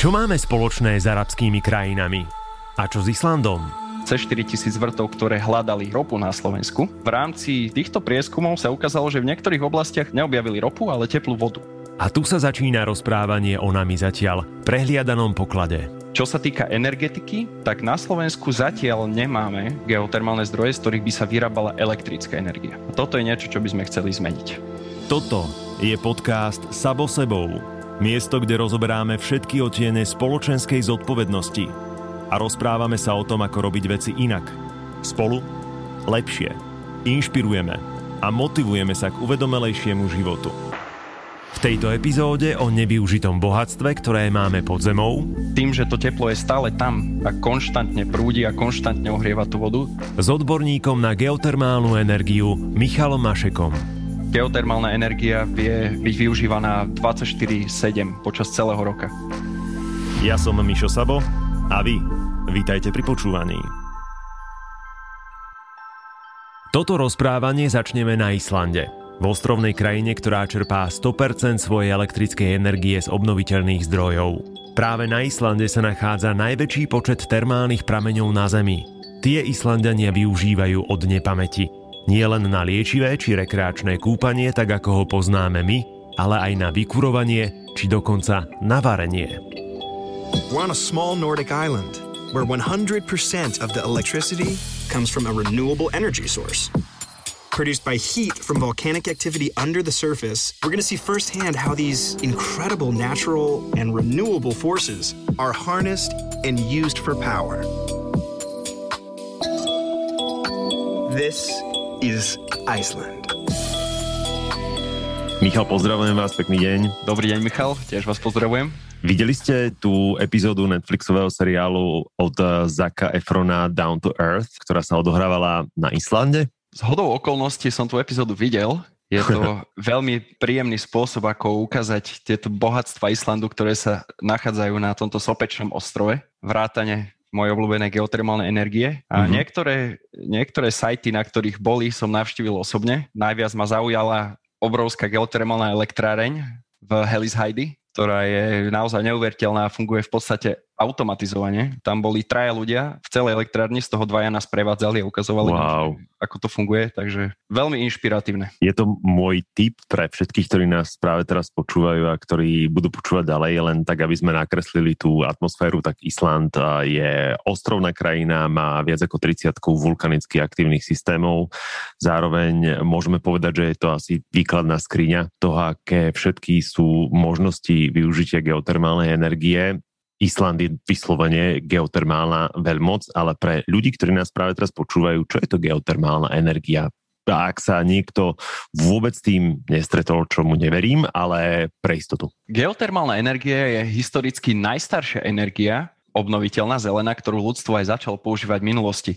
Čo máme spoločné s arabskými krajinami? A čo s Islandom? cez 4 tisíc vrtov, ktoré hľadali ropu na Slovensku. V rámci týchto prieskumov sa ukázalo, že v niektorých oblastiach neobjavili ropu, ale teplú vodu. A tu sa začína rozprávanie o nami zatiaľ prehliadanom poklade. Čo sa týka energetiky, tak na Slovensku zatiaľ nemáme geotermálne zdroje, z ktorých by sa vyrábala elektrická energia. A toto je niečo, čo by sme chceli zmeniť. Toto je podcast Sabo sebou. Miesto, kde rozoberáme všetky otiene spoločenskej zodpovednosti a rozprávame sa o tom, ako robiť veci inak. Spolu lepšie. Inšpirujeme a motivujeme sa k uvedomelejšiemu životu. V tejto epizóde o nevyužitom bohatstve, ktoré máme pod zemou. Tým, že to teplo je stále tam a konštantne prúdi a konštantne ohrieva tú vodu. S odborníkom na geotermálnu energiu Michalom Mašekom. Geotermálna energia vie byť využívaná 24-7 počas celého roka. Ja som Mišo Sabo a vy, vítajte pri počúvaní. Toto rozprávanie začneme na Islande, v ostrovnej krajine, ktorá čerpá 100% svojej elektrickej energie z obnoviteľných zdrojov. Práve na Islande sa nachádza najväčší počet termálnych prameňov na Zemi. Tie Islandania využívajú od nepamäti – nie len na liečivé či rekreačné kúpanie, tak ako ho poznáme my, ale aj na vykurovanie či dokonca na varenie. We're on a small Nordic island where 100% of the electricity comes from a renewable energy source. Produced by heat from volcanic activity under the surface, we're going to see firsthand how these incredible natural and renewable forces are harnessed and used for power. This is Iceland. Michal, pozdravujem vás, pekný deň. Dobrý deň, Michal, tiež vás pozdravujem. Videli ste tú epizódu Netflixového seriálu od Zaka Efrona Down to Earth, ktorá sa odohrávala na Islande? Z hodou okolností som tú epizódu videl. Je to veľmi príjemný spôsob, ako ukázať tieto bohatstva Islandu, ktoré sa nachádzajú na tomto sopečnom ostrove. Vrátane moje obľúbené geotermálne energie. A mm-hmm. niektoré, niektoré sajty, na ktorých boli, som navštívil osobne. Najviac ma zaujala obrovská geotermálna elektráreň v Hellis Heidi, ktorá je naozaj neuveriteľná a funguje v podstate automatizovane. Tam boli traja ľudia v celej elektrárni, z toho dvaja nás prevádzali a ukazovali, wow. ako to funguje, takže veľmi inšpiratívne. Je to môj tip pre všetkých, ktorí nás práve teraz počúvajú a ktorí budú počúvať ďalej, len tak, aby sme nakreslili tú atmosféru, tak Island je ostrovná krajina, má viac ako 30 vulkanicky aktívnych systémov. Zároveň môžeme povedať, že je to asi výkladná skriňa toho, aké všetky sú možnosti využitia geotermálnej energie Island je vyslovene geotermálna veľmoc, ale pre ľudí, ktorí nás práve teraz počúvajú, čo je to geotermálna energia? A ak sa niekto vôbec tým nestretol, čo mu neverím, ale pre istotu. Geotermálna energia je historicky najstaršia energia, obnoviteľná zelená, ktorú ľudstvo aj začalo používať v minulosti.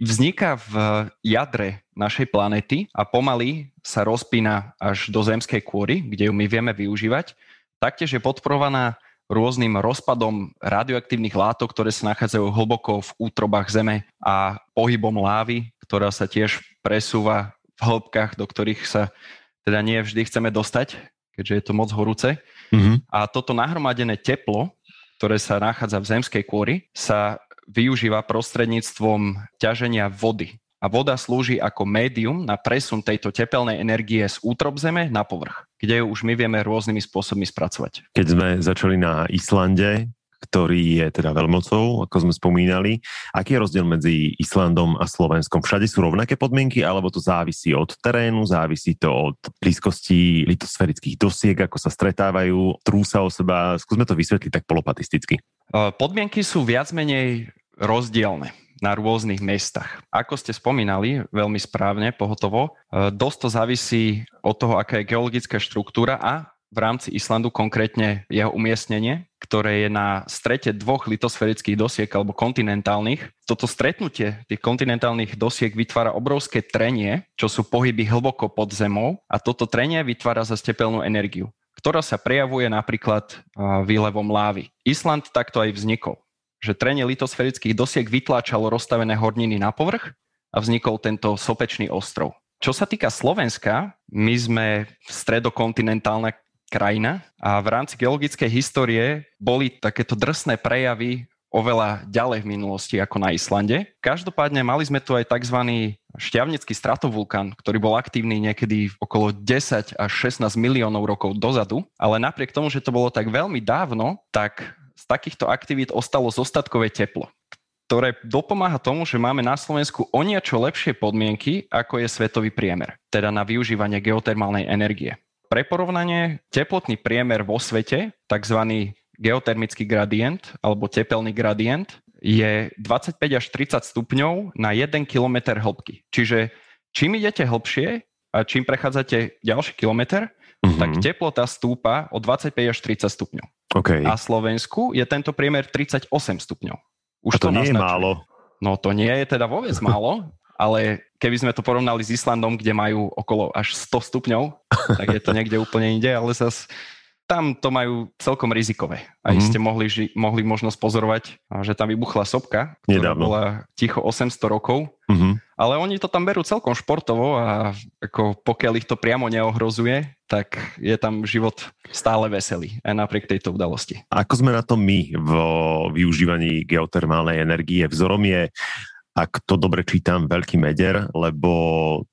Vzniká v jadre našej planéty a pomaly sa rozpína až do zemskej kôry, kde ju my vieme využívať. Taktiež je podporovaná rôznym rozpadom radioaktívnych látok, ktoré sa nachádzajú hlboko v útrobách Zeme a pohybom lávy, ktorá sa tiež presúva v hĺbkach, do ktorých sa teda nie vždy chceme dostať, keďže je to moc horúce. Mm-hmm. A toto nahromadené teplo, ktoré sa nachádza v zemskej kôry, sa využíva prostredníctvom ťaženia vody a voda slúži ako médium na presun tejto tepelnej energie z útrob Zeme na povrch, kde ju už my vieme rôznymi spôsobmi spracovať. Keď sme začali na Islande, ktorý je teda veľmocou, ako sme spomínali. Aký je rozdiel medzi Islandom a Slovenskom? Všade sú rovnaké podmienky, alebo to závisí od terénu, závisí to od blízkosti litosferických dosiek, ako sa stretávajú, trúsa o seba. Skúsme to vysvetliť tak polopatisticky. Podmienky sú viac menej rozdielne na rôznych mestách. Ako ste spomínali, veľmi správne, pohotovo, e, dosť to závisí od toho, aká je geologická štruktúra a v rámci Islandu konkrétne jeho umiestnenie, ktoré je na strete dvoch litosferických dosiek alebo kontinentálnych. Toto stretnutie tých kontinentálnych dosiek vytvára obrovské trenie, čo sú pohyby hlboko pod zemou a toto trenie vytvára za tepelnú energiu ktorá sa prejavuje napríklad e, výlevom lávy. Island takto aj vznikol že trenie litosferických dosiek vytláčalo rozstavené horniny na povrch a vznikol tento sopečný ostrov. Čo sa týka Slovenska, my sme stredokontinentálna krajina a v rámci geologickej histórie boli takéto drsné prejavy oveľa ďalej v minulosti ako na Islande. Každopádne mali sme tu aj tzv. šťavnický stratovulkán, ktorý bol aktívny niekedy okolo 10 až 16 miliónov rokov dozadu, ale napriek tomu, že to bolo tak veľmi dávno, tak takýchto aktivít ostalo zostatkové teplo ktoré dopomáha tomu, že máme na Slovensku o niečo lepšie podmienky, ako je svetový priemer, teda na využívanie geotermálnej energie. Pre porovnanie, teplotný priemer vo svete, tzv. geotermický gradient alebo tepelný gradient, je 25 až 30 stupňov na 1 km hĺbky. Čiže čím idete hĺbšie a čím prechádzate ďalší kilometr, mm-hmm. tak teplota stúpa o 25 až 30 stupňov. Okay. A Slovensku je tento priemer 38 stupňov. Už a to, to nie naznačuje. je málo. No to nie je teda vôbec málo, ale keby sme to porovnali s Islandom, kde majú okolo až 100 stupňov, tak je to niekde úplne inde, ale zase tam to majú celkom rizikové. A mm-hmm. ste mohli, ži- mohli možno pozorovať, že tam vybuchla sopka, ktorá Nedávno. bola ticho 800 rokov. Mm-hmm. Ale oni to tam berú celkom športovo a ako pokiaľ ich to priamo neohrozuje, tak je tam život stále veselý aj napriek tejto udalosti. Ako sme na tom my vo využívaní geotermálnej energie? Vzorom je ak to dobre čítam, veľký meder, lebo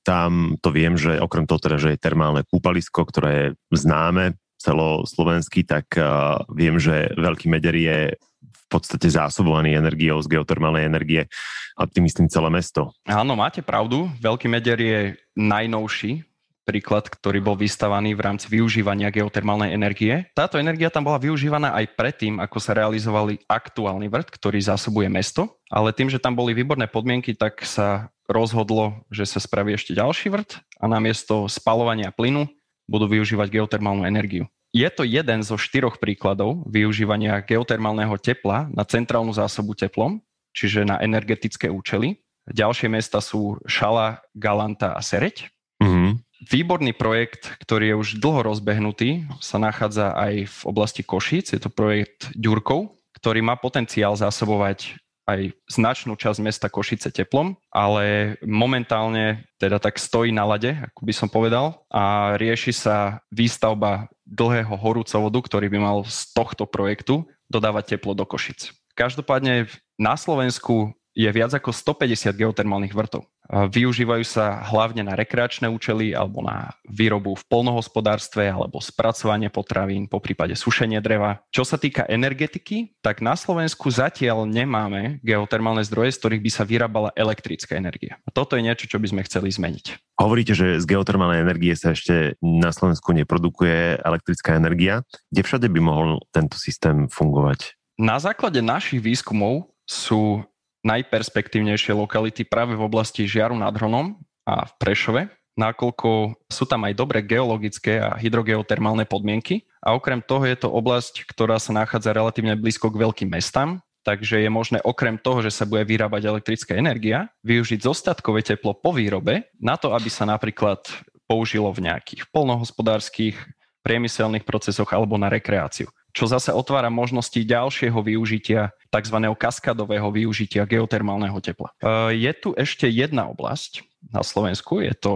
tam to viem, že okrem toho teda, že je termálne kúpalisko, ktoré je známe celoslovenský, tak uh, viem, že Veľký Meder je v podstate zásobovaný energiou z geotermálnej energie a tým myslím celé mesto. Áno, máte pravdu. Veľký Meder je najnovší príklad, ktorý bol vystavaný v rámci využívania geotermálnej energie. Táto energia tam bola využívaná aj predtým, ako sa realizovali aktuálny vrt, ktorý zásobuje mesto, ale tým, že tam boli výborné podmienky, tak sa rozhodlo, že sa spraví ešte ďalší vrt a namiesto spalovania plynu budú využívať geotermálnu energiu. Je to jeden zo štyroch príkladov využívania geotermálneho tepla na centrálnu zásobu teplom, čiže na energetické účely. Ďalšie mesta sú Šala, Galanta a Sereď. Mm-hmm. Výborný projekt, ktorý je už dlho rozbehnutý, sa nachádza aj v oblasti Košíc. Je to projekt Ďurkov, ktorý má potenciál zásobovať aj značnú časť mesta Košice teplom, ale momentálne teda tak stojí na lade, ako by som povedal, a rieši sa výstavba dlhého horúcovodu, ktorý by mal z tohto projektu dodávať teplo do Košic. Každopádne na Slovensku je viac ako 150 geotermálnych vrtov. Využívajú sa hlavne na rekreačné účely alebo na výrobu v polnohospodárstve alebo spracovanie potravín, po prípade sušenie dreva. Čo sa týka energetiky, tak na Slovensku zatiaľ nemáme geotermálne zdroje, z ktorých by sa vyrábala elektrická energia. A toto je niečo, čo by sme chceli zmeniť. Hovoríte, že z geotermálnej energie sa ešte na Slovensku neprodukuje elektrická energia. Kde všade by mohol tento systém fungovať? Na základe našich výskumov sú najperspektívnejšie lokality práve v oblasti Žiaru nad Hronom a v Prešove, nakoľko sú tam aj dobré geologické a hydrogeotermálne podmienky. A okrem toho je to oblasť, ktorá sa nachádza relatívne blízko k veľkým mestám, takže je možné okrem toho, že sa bude vyrábať elektrická energia, využiť zostatkové teplo po výrobe na to, aby sa napríklad použilo v nejakých polnohospodárskych, priemyselných procesoch alebo na rekreáciu čo zase otvára možnosti ďalšieho využitia, tzv. kaskadového využitia geotermálneho tepla. E, je tu ešte jedna oblasť na Slovensku, je to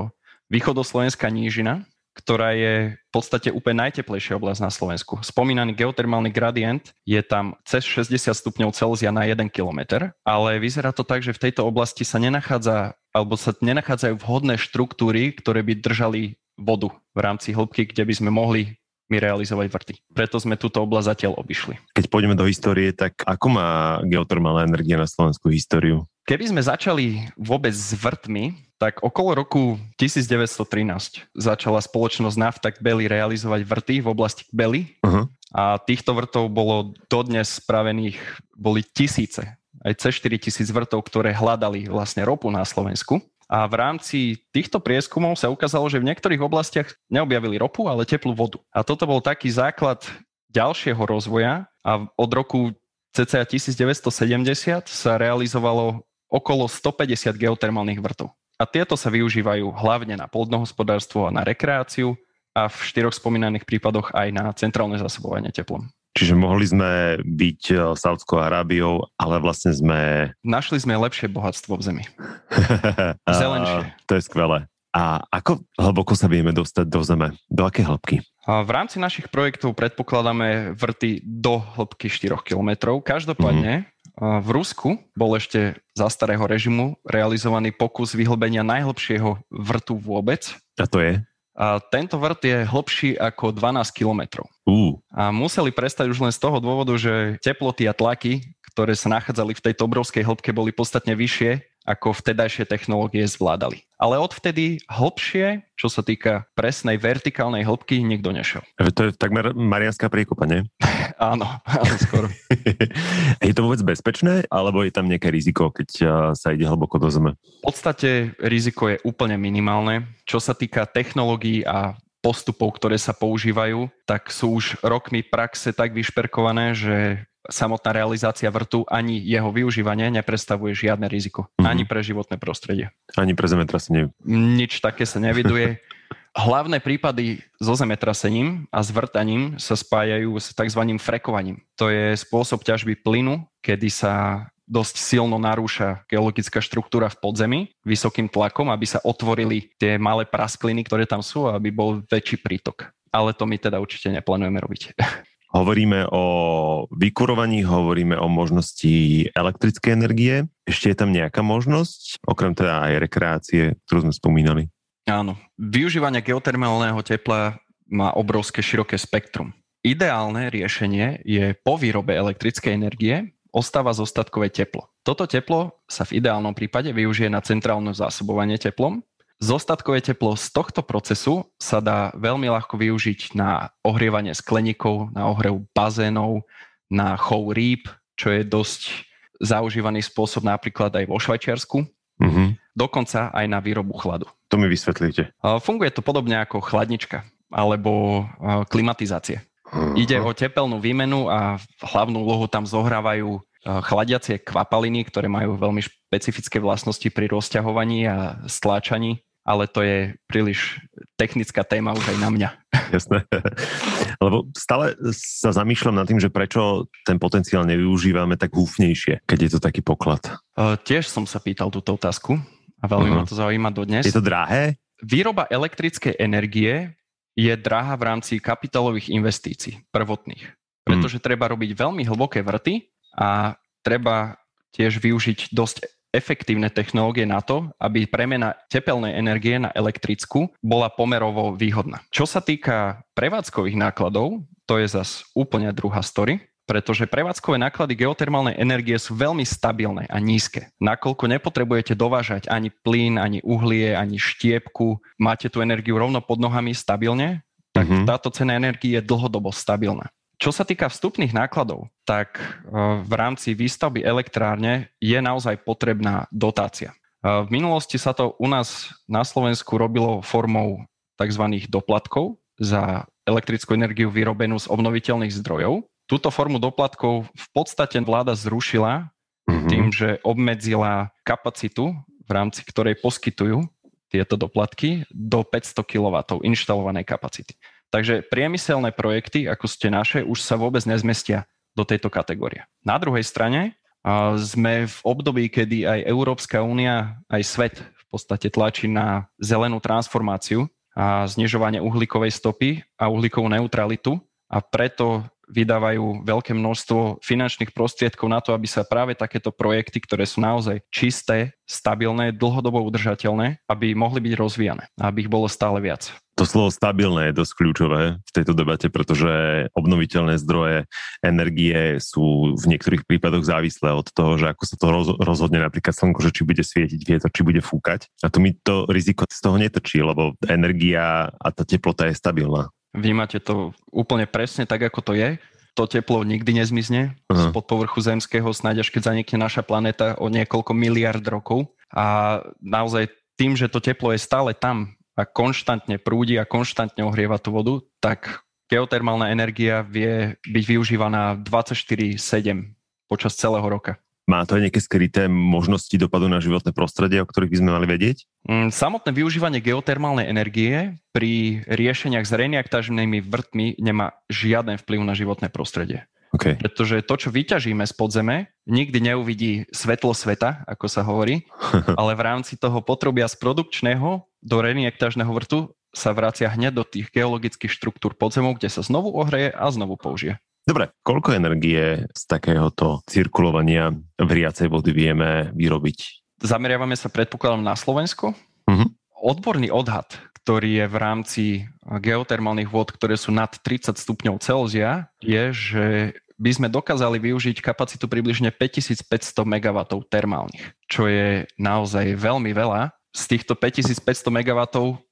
východoslovenská nížina, ktorá je v podstate úplne najteplejšia oblasť na Slovensku. Spomínaný geotermálny gradient je tam cez 60 stupňov Celzia na 1 km, ale vyzerá to tak, že v tejto oblasti sa nenachádza alebo sa nenachádzajú vhodné štruktúry, ktoré by držali vodu v rámci hĺbky, kde by sme mohli mi realizovať vrty. Preto sme túto oblasť zatiaľ obišli. Keď pôjdeme do histórie, tak ako má geotermálna energia na Slovensku históriu? Keby sme začali vôbec s vrtmi, tak okolo roku 1913 začala spoločnosť Naftak Belly realizovať vrty v oblasti Belly. Uh-huh. A týchto vrtov bolo dodnes spravených, boli tisíce, aj cez 4 tisíc vrtov, ktoré hľadali vlastne ropu na Slovensku. A v rámci týchto prieskumov sa ukázalo, že v niektorých oblastiach neobjavili ropu, ale teplú vodu. A toto bol taký základ ďalšieho rozvoja a od roku cca 1970 sa realizovalo okolo 150 geotermálnych vrtov. A tieto sa využívajú hlavne na plodnohospodárstvo a na rekreáciu a v štyroch spomínaných prípadoch aj na centrálne zásobovanie teplom. Čiže mohli sme byť eh, Saudskou Arábiou, ale vlastne sme... Našli sme lepšie bohatstvo v zemi. Zelenšie. to je skvelé. A A ako hlboko sa vieme dostať do Zeme? Do aké hĺbky? V rámci našich projektov predpokladáme vrty do hĺbky 4 km. Každopádne mm-hmm. v Rusku bol ešte za starého režimu realizovaný pokus vyhlbenia najhlbšieho vrtu vôbec. A to je? A tento vrt je hlbší ako 12 km. Uh. A museli prestať už len z toho dôvodu, že teploty a tlaky, ktoré sa nachádzali v tejto obrovskej hĺbke, boli podstatne vyššie ako vtedajšie technológie zvládali. Ale odvtedy hlbšie, čo sa týka presnej vertikálnej hĺbky, nikto nešiel. To je takmer Marianská priekopa, nie? áno, áno, skoro. je to vôbec bezpečné, alebo je tam nejaké riziko, keď sa ide hlboko do zeme? V podstate riziko je úplne minimálne. Čo sa týka technológií a postupov, ktoré sa používajú, tak sú už rokmi praxe tak vyšperkované, že samotná realizácia vrtu ani jeho využívanie neprestavuje žiadne riziko. Mm-hmm. Ani pre životné prostredie. Ani pre zemetrasenie. Nič také sa neviduje. Hlavné prípady so zemetrasením a zvrtaním sa spájajú s tzv. frekovaním. To je spôsob ťažby plynu, kedy sa dosť silno narúša geologická štruktúra v podzemí vysokým tlakom, aby sa otvorili tie malé praskliny, ktoré tam sú, aby bol väčší prítok. Ale to my teda určite neplánujeme robiť. Hovoríme o vykurovaní, hovoríme o možnosti elektrickej energie. Ešte je tam nejaká možnosť, okrem teda aj rekreácie, ktorú sme spomínali? Áno. Využívanie geotermálneho tepla má obrovské široké spektrum. Ideálne riešenie je po výrobe elektrickej energie ostáva zostatkové teplo. Toto teplo sa v ideálnom prípade využije na centrálne zásobovanie teplom Zostatkové teplo z tohto procesu sa dá veľmi ľahko využiť na ohrievanie skleníkov, na ohrev bazénov, na chov rýb, čo je dosť zaužívaný spôsob napríklad aj vo Švajčiarsku. Mm-hmm. Dokonca aj na výrobu chladu. To mi vysvetlíte. Funguje to podobne ako chladnička alebo klimatizácie. Uh-huh. Ide o tepelnú výmenu a hlavnú úlohu tam zohrávajú chladiacie kvapaliny, ktoré majú veľmi špecifické vlastnosti pri rozťahovaní a stláčaní ale to je príliš technická téma už aj na mňa. Jasné. Lebo stále sa zamýšľam nad tým, že prečo ten potenciál nevyužívame tak húfnejšie, keď je to taký poklad. Uh, tiež som sa pýtal túto otázku a veľmi uh-huh. ma to zaujíma dodnes. Je to drahé? Výroba elektrickej energie je drahá v rámci kapitálových investícií prvotných, pretože hmm. treba robiť veľmi hlboké vrty a treba tiež využiť dosť efektívne technológie na to, aby premena tepelnej energie na elektrickú bola pomerovo výhodná. Čo sa týka prevádzkových nákladov, to je zas úplne druhá story, pretože prevádzkové náklady geotermálnej energie sú veľmi stabilné a nízke. Nakoľko nepotrebujete dovážať ani plyn, ani uhlie, ani štiepku, máte tú energiu rovno pod nohami stabilne, tak mm-hmm. táto cena energie je dlhodobo stabilná. Čo sa týka vstupných nákladov, tak e, v rámci výstavby elektrárne je naozaj potrebná dotácia. E, v minulosti sa to u nás na Slovensku robilo formou tzv. doplatkov za elektrickú energiu vyrobenú z obnoviteľných zdrojov. Túto formu doplatkov v podstate vláda zrušila mm-hmm. tým, že obmedzila kapacitu, v rámci ktorej poskytujú tieto doplatky do 500 kW inštalovanej kapacity. Takže priemyselné projekty, ako ste naše, už sa vôbec nezmestia do tejto kategórie. Na druhej strane sme v období, kedy aj Európska únia, aj svet v podstate tlačí na zelenú transformáciu a znižovanie uhlíkovej stopy a uhlíkovú neutralitu a preto vydávajú veľké množstvo finančných prostriedkov na to, aby sa práve takéto projekty, ktoré sú naozaj čisté, stabilné, dlhodobo udržateľné, aby mohli byť rozvíjane, aby ich bolo stále viac. To slovo stabilné je dosť kľúčové v tejto debate, pretože obnoviteľné zdroje energie sú v niektorých prípadoch závislé od toho, že ako sa to rozhodne napríklad slnko, že či bude svietiť vietor, či bude fúkať. A tu mi to riziko z toho netočí, lebo energia a tá teplota je stabilná. Vnímate to úplne presne tak, ako to je. To teplo nikdy nezmizne uh-huh. spod povrchu zemského, snáď až keď zanikne naša planéta o niekoľko miliard rokov. A naozaj tým, že to teplo je stále tam, a konštantne prúdi a konštantne ohrieva tú vodu, tak geotermálna energia vie byť využívaná 24-7 počas celého roka. Má to aj nejaké skryté možnosti dopadu na životné prostredie, o ktorých by sme mali vedieť? Mm, samotné využívanie geotermálnej energie pri riešeniach s reaktážnymi vrtmi nemá žiaden vplyv na životné prostredie. Okay. Pretože to, čo vyťažíme z podzeme, nikdy neuvidí svetlo sveta, ako sa hovorí, ale v rámci toho potrubia z produkčného do reniektážneho vrtu sa vracia hneď do tých geologických štruktúr podzemov, kde sa znovu ohreje a znovu použije. Dobre, koľko energie z takéhoto cirkulovania vriacej vody vieme vyrobiť? Zameriavame sa predpokladom na Slovensko. Uh-huh. Odborný odhad, ktorý je v rámci geotermálnych vod, ktoré sú nad 30 stupňov Celzia, je, že by sme dokázali využiť kapacitu približne 5500 MW termálnych, čo je naozaj veľmi veľa. Z týchto 5500 MW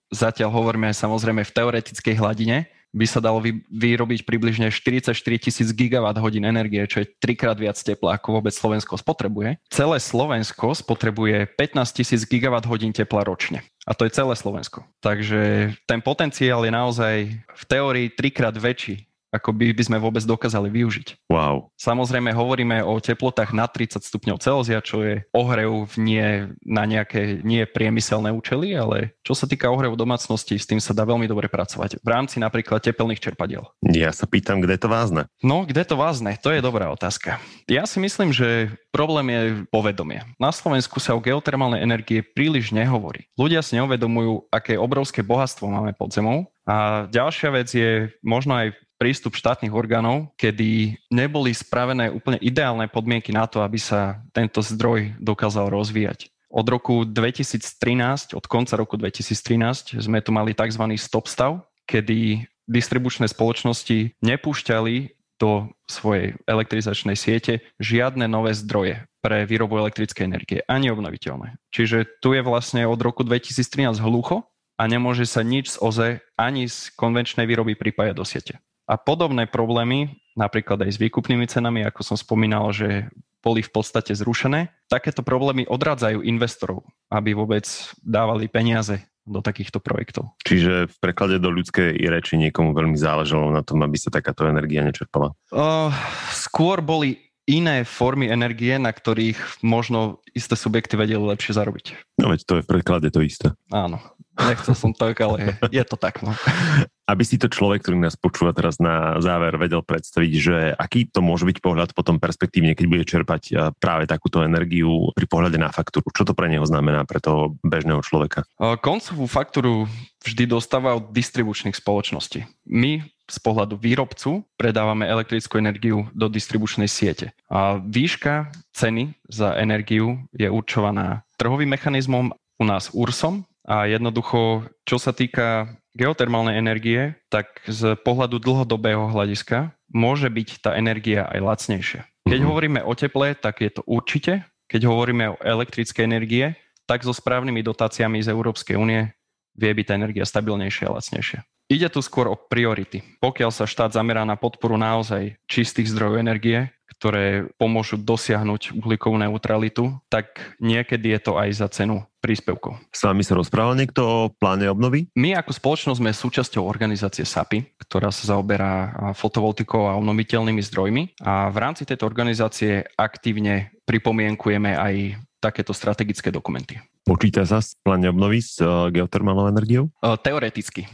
zatiaľ hovoríme samozrejme v teoretickej hladine, by sa dalo vy, vyrobiť približne 44 tisíc gigawatt hodín energie, čo je trikrát viac tepla, ako vôbec Slovensko spotrebuje. Celé Slovensko spotrebuje 15 tisíc gigawatt hodín tepla ročne. A to je celé Slovensko. Takže ten potenciál je naozaj v teórii trikrát väčší ako by, by sme vôbec dokázali využiť. Wow. Samozrejme hovoríme o teplotách na 30 stupňov Celzia, čo je ohrev nie na nejaké nie priemyselné účely, ale čo sa týka ohrevu domácnosti, s tým sa dá veľmi dobre pracovať. V rámci napríklad tepelných čerpadiel. Ja sa pýtam, kde to vázne? No, kde to vázne? To je dobrá otázka. Ja si myslím, že problém je povedomie. Na Slovensku sa o geotermálnej energie príliš nehovorí. Ľudia si neuvedomujú, aké obrovské bohatstvo máme pod zemou a ďalšia vec je možno aj prístup štátnych orgánov, kedy neboli spravené úplne ideálne podmienky na to, aby sa tento zdroj dokázal rozvíjať. Od roku 2013, od konca roku 2013 sme tu mali tzv. stop stav, kedy distribučné spoločnosti nepúšťali do svojej elektrizačnej siete žiadne nové zdroje pre výrobu elektrickej energie, ani obnoviteľné. Čiže tu je vlastne od roku 2013 hlucho a nemôže sa nič z OZE ani z konvenčnej výroby pripájať do siete. A podobné problémy, napríklad aj s výkupnými cenami, ako som spomínal, že boli v podstate zrušené, takéto problémy odrádzajú investorov, aby vôbec dávali peniaze do takýchto projektov. Čiže v preklade do ľudskej reči niekomu veľmi záležalo na tom, aby sa takáto energia nečerpala? Uh, skôr boli iné formy energie, na ktorých možno isté subjekty vedeli lepšie zarobiť. No veď to je v preklade to isté. Áno. Nechcel som tak, ale je to tak. No. Aby si to človek, ktorý nás počúva teraz na záver, vedel predstaviť, že aký to môže byť pohľad potom perspektívne, keď bude čerpať práve takúto energiu pri pohľade na faktúru. Čo to pre neho znamená, pre toho bežného človeka? Koncovú faktúru vždy dostáva od distribučných spoločností. My z pohľadu výrobcu predávame elektrickú energiu do distribučnej siete. A výška ceny za energiu je určovaná trhovým mechanizmom u nás URSom, a jednoducho, čo sa týka geotermálnej energie, tak z pohľadu dlhodobého hľadiska môže byť tá energia aj lacnejšia. Keď mm-hmm. hovoríme o teple, tak je to určite. Keď hovoríme o elektrickej energie, tak so správnymi dotáciami z Európskej únie vie byť tá energia stabilnejšia a lacnejšia. Ide tu skôr o priority. Pokiaľ sa štát zamerá na podporu naozaj čistých zdrojov energie, ktoré pomôžu dosiahnuť uhlíkovú neutralitu, tak niekedy je to aj za cenu príspevkov. S vami sa rozprával niekto o pláne obnovy? My ako spoločnosť sme súčasťou organizácie SAPI, ktorá sa zaoberá fotovoltikou a obnoviteľnými zdrojmi a v rámci tejto organizácie aktívne pripomienkujeme aj takéto strategické dokumenty. Počíta sa s pláne obnovy s uh, geotermálnou energiou? Uh, teoreticky,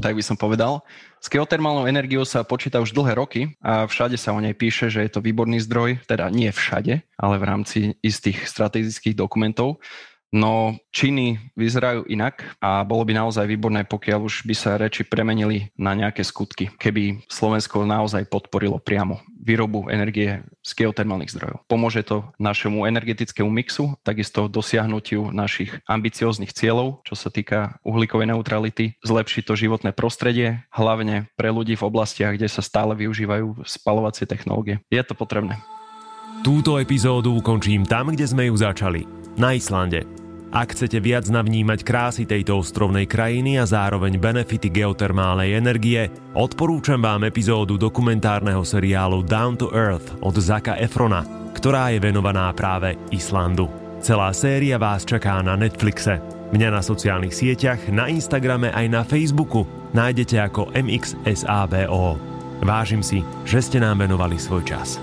tak by som povedal. S geotermálnou energiou sa počíta už dlhé roky a všade sa o nej píše, že je to výborný zdroj, teda nie všade, ale v rámci istých strategických dokumentov. No činy vyzerajú inak a bolo by naozaj výborné, pokiaľ už by sa reči premenili na nejaké skutky, keby Slovensko naozaj podporilo priamo výrobu energie z geotermálnych zdrojov. Pomôže to našemu energetickému mixu, takisto dosiahnutiu našich ambicióznych cieľov, čo sa týka uhlíkovej neutrality, zlepší to životné prostredie, hlavne pre ľudí v oblastiach, kde sa stále využívajú spalovacie technológie. Je to potrebné. Túto epizódu ukončím tam, kde sme ju začali. Na Islande. Ak chcete viac navnímať krásy tejto ostrovnej krajiny a zároveň benefity geotermálnej energie, odporúčam vám epizódu dokumentárneho seriálu Down to Earth od Zaka Efrona, ktorá je venovaná práve Islandu. Celá séria vás čaká na Netflixe. Mňa na sociálnych sieťach, na Instagrame aj na Facebooku nájdete ako MXSABO. Vážim si, že ste nám venovali svoj čas.